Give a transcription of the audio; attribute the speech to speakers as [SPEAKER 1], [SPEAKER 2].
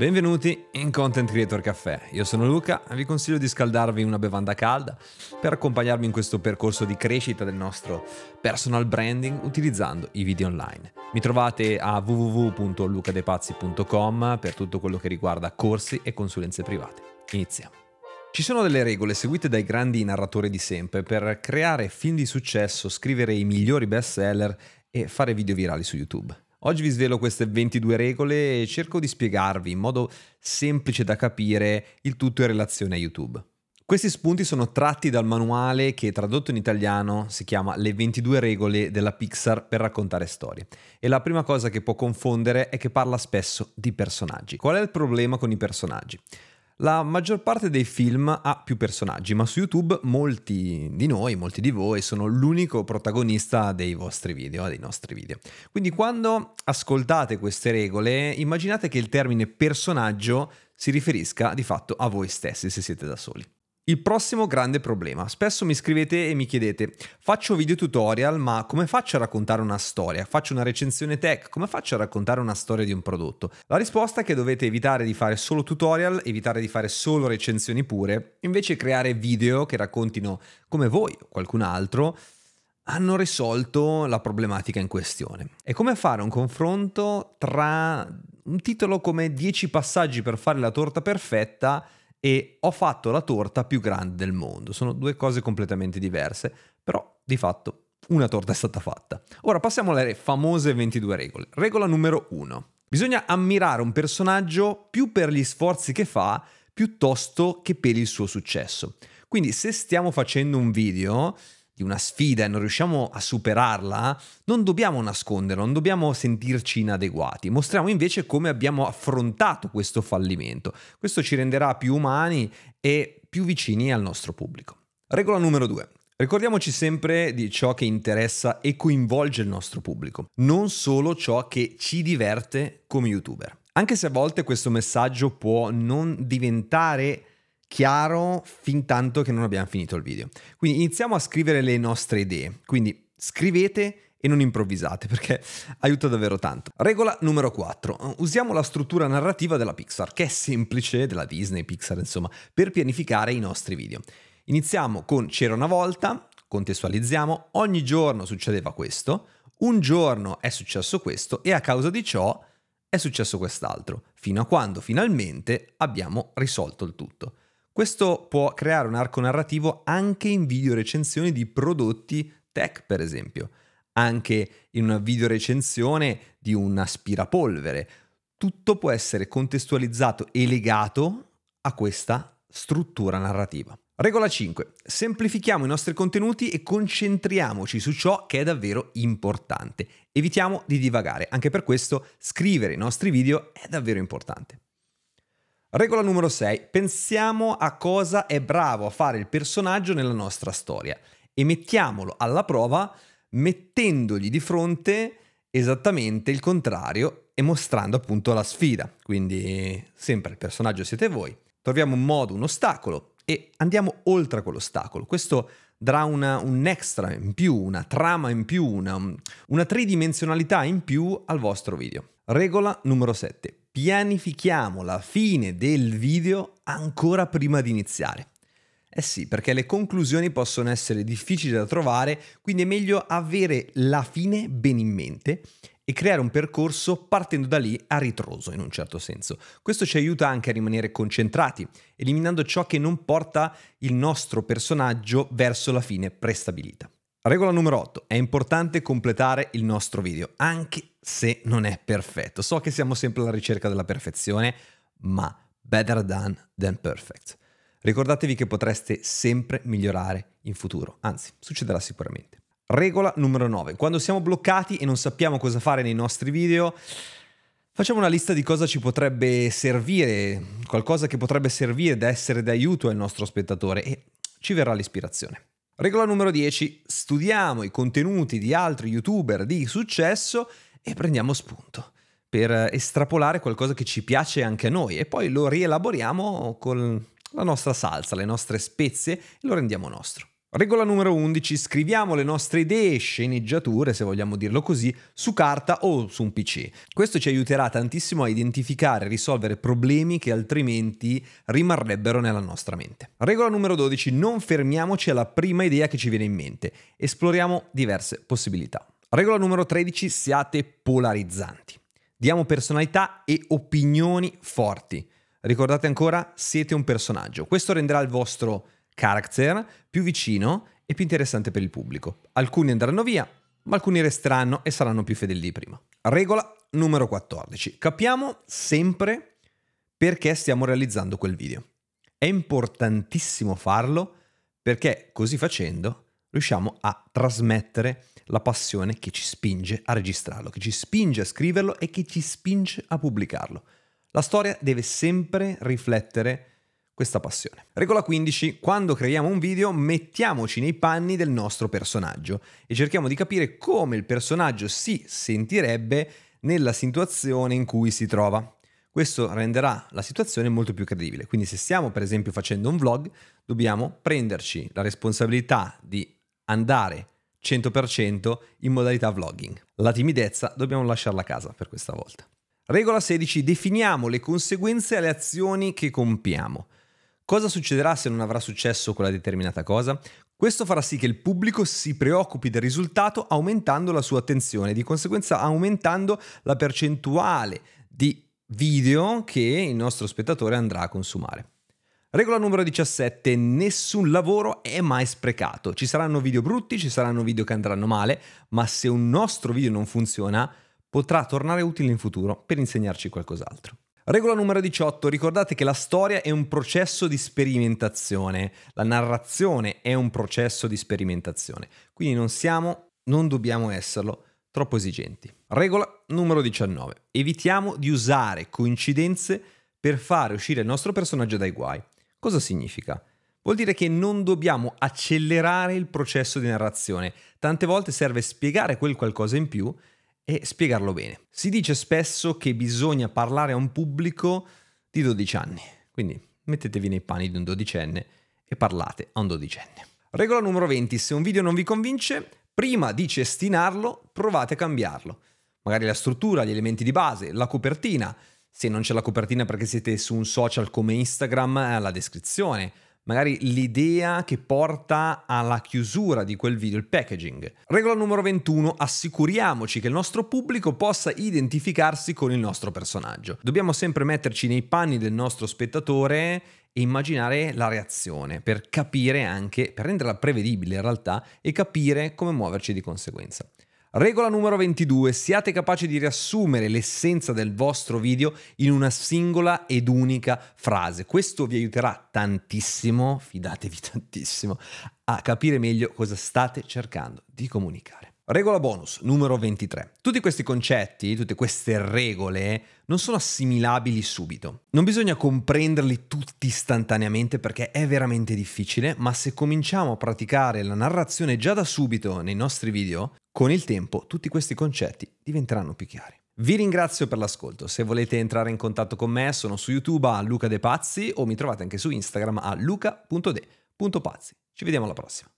[SPEAKER 1] Benvenuti in Content Creator Caffè. Io sono Luca e vi consiglio di scaldarvi una bevanda calda per accompagnarmi in questo percorso di crescita del nostro personal branding utilizzando i video online. Mi trovate a www.lucadepazzi.com per tutto quello che riguarda corsi e consulenze private. Iniziamo. Ci sono delle regole seguite dai grandi narratori di sempre per creare film di successo, scrivere i migliori bestseller e fare video virali su YouTube. Oggi vi svelo queste 22 regole e cerco di spiegarvi in modo semplice da capire il tutto in relazione a YouTube. Questi spunti sono tratti dal manuale che tradotto in italiano si chiama Le 22 regole della Pixar per raccontare storie. E la prima cosa che può confondere è che parla spesso di personaggi. Qual è il problema con i personaggi? La maggior parte dei film ha più personaggi, ma su YouTube molti di noi, molti di voi, sono l'unico protagonista dei vostri video, dei nostri video. Quindi quando ascoltate queste regole, immaginate che il termine personaggio si riferisca di fatto a voi stessi se siete da soli. Il prossimo grande problema. Spesso mi scrivete e mi chiedete, faccio video tutorial, ma come faccio a raccontare una storia? Faccio una recensione tech, come faccio a raccontare una storia di un prodotto? La risposta è che dovete evitare di fare solo tutorial, evitare di fare solo recensioni pure, invece creare video che raccontino come voi o qualcun altro hanno risolto la problematica in questione. È come fare un confronto tra un titolo come 10 passaggi per fare la torta perfetta e ho fatto la torta più grande del mondo. Sono due cose completamente diverse, però di fatto una torta è stata fatta. Ora passiamo alle famose 22 regole. Regola numero 1. Bisogna ammirare un personaggio più per gli sforzi che fa piuttosto che per il suo successo. Quindi se stiamo facendo un video, di una sfida e non riusciamo a superarla, non dobbiamo nasconderlo, non dobbiamo sentirci inadeguati. Mostriamo invece come abbiamo affrontato questo fallimento. Questo ci renderà più umani e più vicini al nostro pubblico. Regola numero 2. Ricordiamoci sempre di ciò che interessa e coinvolge il nostro pubblico, non solo ciò che ci diverte come youtuber. Anche se a volte questo messaggio può non diventare chiaro fin tanto che non abbiamo finito il video. Quindi iniziamo a scrivere le nostre idee. Quindi scrivete e non improvvisate perché aiuta davvero tanto. Regola numero 4. Usiamo la struttura narrativa della Pixar, che è semplice, della Disney, Pixar insomma, per pianificare i nostri video. Iniziamo con C'era una volta, contestualizziamo, ogni giorno succedeva questo, un giorno è successo questo e a causa di ciò è successo quest'altro, fino a quando finalmente abbiamo risolto il tutto. Questo può creare un arco narrativo anche in video recensioni di prodotti tech, per esempio, anche in una video recensione di un aspirapolvere. Tutto può essere contestualizzato e legato a questa struttura narrativa. Regola 5. Semplifichiamo i nostri contenuti e concentriamoci su ciò che è davvero importante. Evitiamo di divagare, anche per questo scrivere i nostri video è davvero importante. Regola numero 6. Pensiamo a cosa è bravo a fare il personaggio nella nostra storia e mettiamolo alla prova mettendogli di fronte esattamente il contrario e mostrando appunto la sfida. Quindi sempre il personaggio siete voi. Troviamo un modo, un ostacolo e andiamo oltre quell'ostacolo. Questo darà una, un extra in più, una trama in più, una, una tridimensionalità in più al vostro video. Regola numero 7 pianifichiamo la fine del video ancora prima di iniziare. Eh sì, perché le conclusioni possono essere difficili da trovare, quindi è meglio avere la fine ben in mente e creare un percorso partendo da lì a ritroso in un certo senso. Questo ci aiuta anche a rimanere concentrati, eliminando ciò che non porta il nostro personaggio verso la fine prestabilita. Regola numero 8. È importante completare il nostro video, anche se non è perfetto. So che siamo sempre alla ricerca della perfezione, ma better done than perfect. Ricordatevi che potreste sempre migliorare in futuro, anzi, succederà sicuramente. Regola numero 9. Quando siamo bloccati e non sappiamo cosa fare nei nostri video, facciamo una lista di cosa ci potrebbe servire, qualcosa che potrebbe servire da essere d'aiuto al nostro spettatore e ci verrà l'ispirazione. Regola numero 10. Studiamo i contenuti di altri youtuber di successo e prendiamo spunto per estrapolare qualcosa che ci piace anche a noi e poi lo rielaboriamo con la nostra salsa, le nostre spezie e lo rendiamo nostro. Regola numero 11, scriviamo le nostre idee, sceneggiature, se vogliamo dirlo così, su carta o su un PC. Questo ci aiuterà tantissimo a identificare e risolvere problemi che altrimenti rimarrebbero nella nostra mente. Regola numero 12, non fermiamoci alla prima idea che ci viene in mente, esploriamo diverse possibilità. Regola numero 13, siate polarizzanti. Diamo personalità e opinioni forti. Ricordate ancora, siete un personaggio. Questo renderà il vostro character più vicino e più interessante per il pubblico. Alcuni andranno via, ma alcuni resteranno e saranno più fedeli di prima. Regola numero 14. Capiamo sempre perché stiamo realizzando quel video. È importantissimo farlo perché così facendo riusciamo a trasmettere la passione che ci spinge a registrarlo, che ci spinge a scriverlo e che ci spinge a pubblicarlo. La storia deve sempre riflettere questa passione. Regola 15. Quando creiamo un video mettiamoci nei panni del nostro personaggio e cerchiamo di capire come il personaggio si sentirebbe nella situazione in cui si trova. Questo renderà la situazione molto più credibile. Quindi se stiamo per esempio facendo un vlog, dobbiamo prenderci la responsabilità di andare 100% in modalità vlogging. La timidezza dobbiamo lasciarla a casa per questa volta. Regola 16. Definiamo le conseguenze alle azioni che compiamo. Cosa succederà se non avrà successo quella determinata cosa? Questo farà sì che il pubblico si preoccupi del risultato aumentando la sua attenzione, di conseguenza aumentando la percentuale di video che il nostro spettatore andrà a consumare. Regola numero 17, nessun lavoro è mai sprecato. Ci saranno video brutti, ci saranno video che andranno male, ma se un nostro video non funziona, potrà tornare utile in futuro per insegnarci qualcos'altro. Regola numero 18. Ricordate che la storia è un processo di sperimentazione, la narrazione è un processo di sperimentazione, quindi non siamo, non dobbiamo esserlo troppo esigenti. Regola numero 19. Evitiamo di usare coincidenze per fare uscire il nostro personaggio dai guai. Cosa significa? Vuol dire che non dobbiamo accelerare il processo di narrazione. Tante volte serve spiegare quel qualcosa in più e spiegarlo bene. Si dice spesso che bisogna parlare a un pubblico di 12 anni, quindi mettetevi nei panni di un dodicenne e parlate a un dodicenne. Regola numero 20, se un video non vi convince, prima di cestinarlo, provate a cambiarlo. Magari la struttura, gli elementi di base, la copertina. Se non c'è la copertina perché siete su un social come Instagram, la descrizione magari l'idea che porta alla chiusura di quel video, il packaging. Regola numero 21, assicuriamoci che il nostro pubblico possa identificarsi con il nostro personaggio. Dobbiamo sempre metterci nei panni del nostro spettatore e immaginare la reazione per capire anche, per renderla prevedibile in realtà e capire come muoverci di conseguenza. Regola numero 22. Siate capaci di riassumere l'essenza del vostro video in una singola ed unica frase. Questo vi aiuterà tantissimo, fidatevi tantissimo, a capire meglio cosa state cercando di comunicare. Regola bonus numero 23. Tutti questi concetti, tutte queste regole non sono assimilabili subito. Non bisogna comprenderli tutti istantaneamente perché è veramente difficile, ma se cominciamo a praticare la narrazione già da subito nei nostri video, con il tempo tutti questi concetti diventeranno più chiari. Vi ringrazio per l'ascolto. Se volete entrare in contatto con me, sono su YouTube a Luca De Pazzi o mi trovate anche su Instagram a luca.de.pazzi. Ci vediamo alla prossima.